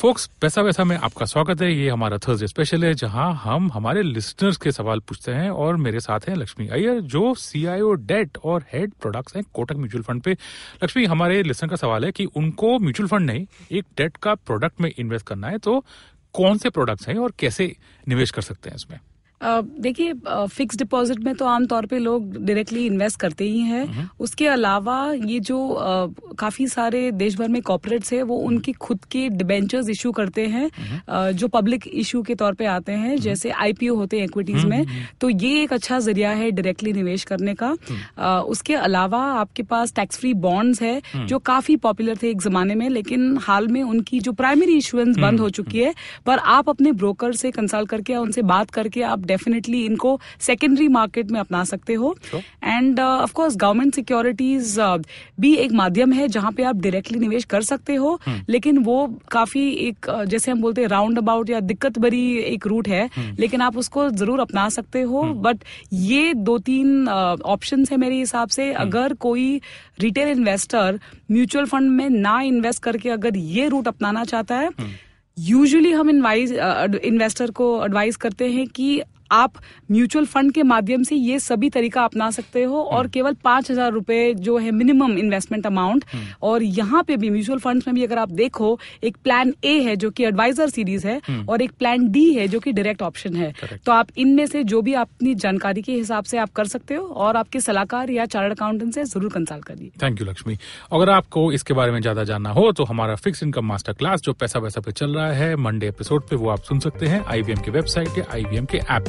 Focus पैसा वैसा में आपका स्वागत है। ये हमारा थर्सडे स्पेशल है, जहाँ हम हमारे लिसनर्स के सवाल पूछते हैं और मेरे साथ हैं लक्ष्मी अय्यर, जो सीआईओ डेट और हेड प्रोडक्ट्स हैं कोटक म्यूचुअल फंड पे। लक्ष्मी, हमारे लिसनर का सवाल है कि उनको म्यूचुअल फंड नहीं, एक डेट का प्रोडक्ट में इन्वेस्ट करना है तो कौन से प्रोडक्ट्स हैं और कैसे निवेश कर सकते हैं इसमें? देखिए फिक्स डिपॉजिट में तो आमतौर पे लोग डायरेक्टली इन्वेस्ट करते ही हैं। उसके अलावा ये जो काफ़ी सारे देश भर में कॉर्पोरेट्स है वो उनके खुद के डिबेंचर्स इशू करते हैं। अ, जो पब्लिक इशू के तौर पे आते हैं जैसे आईपीओ होते हैं इक्विटीज में तो ये एक अच्छा ज़रिया है डायरेक्टली निवेश करने का। उसके अलावा आपके पास टैक्स फ्री बॉन्ड्स है जो काफ़ी पॉपुलर थे एक जमाने में लेकिन हाल में उनकी जो प्राइमरी इशुएंस बंद हो चुकी है पर आप अपने ब्रोकर से कंसल्ट करके उनसे बात करके आप डेफिनेटली इनको सेकेंडरी मार्केट में अपना सकते हो। एंड ऑफकोर्स गवर्नमेंट सिक्योरिटीज भी एक माध्यम है जहाँ पे आप डायरेक्टली निवेश कर सकते हो। लेकिन वो काफ़ी एक uh, जैसे हम बोलते हैं राउंड अबाउट या दिक्कत भरी एक रूट है। लेकिन आप उसको ज़रूर अपना सकते हो। बट ये दो तीन ऑप्शन है मेरे हिसाब से। अगर कोई रिटेल इन्वेस्टर म्यूचुअल फंड में ना इन्वेस्ट करके अगर ये रूट अपनाना चाहता है यूजुअली हम इनवाइज इन्वेस्टर को एडवाइस करते हैं कि आप म्यूचुअल फंड के माध्यम से ये सभी तरीका अपना सकते हो और केवल पाँच हज़ार रुपए जो है मिनिमम इन्वेस्टमेंट अमाउंट और यहाँ पे भी म्यूचुअल फंड्स में भी अगर आप देखो एक प्लान ए है जो कि एडवाइजर सीरीज़ है और एक प्लान डी है जो कि डायरेक्ट ऑप्शन है। तो आप इनमें से जो भी अपनी जानकारी के हिसाब से आप कर सकते हो और आपके सलाहकार या चार्ट अकाउंटेंट से ज़रूर कंसल्ट करिए। थैंक यू लक्ष्मी अगर आपको इसके बारे में ज़्यादा जानना हो तो हमारा फिक्स इनकम मास्टर क्लास जो पैसा वैसा पे चल रहा है मंडे एपिसोड पे वो आप सुन सकते हैं आईवीएम की वेबसाइट या आईवीएम के ऐप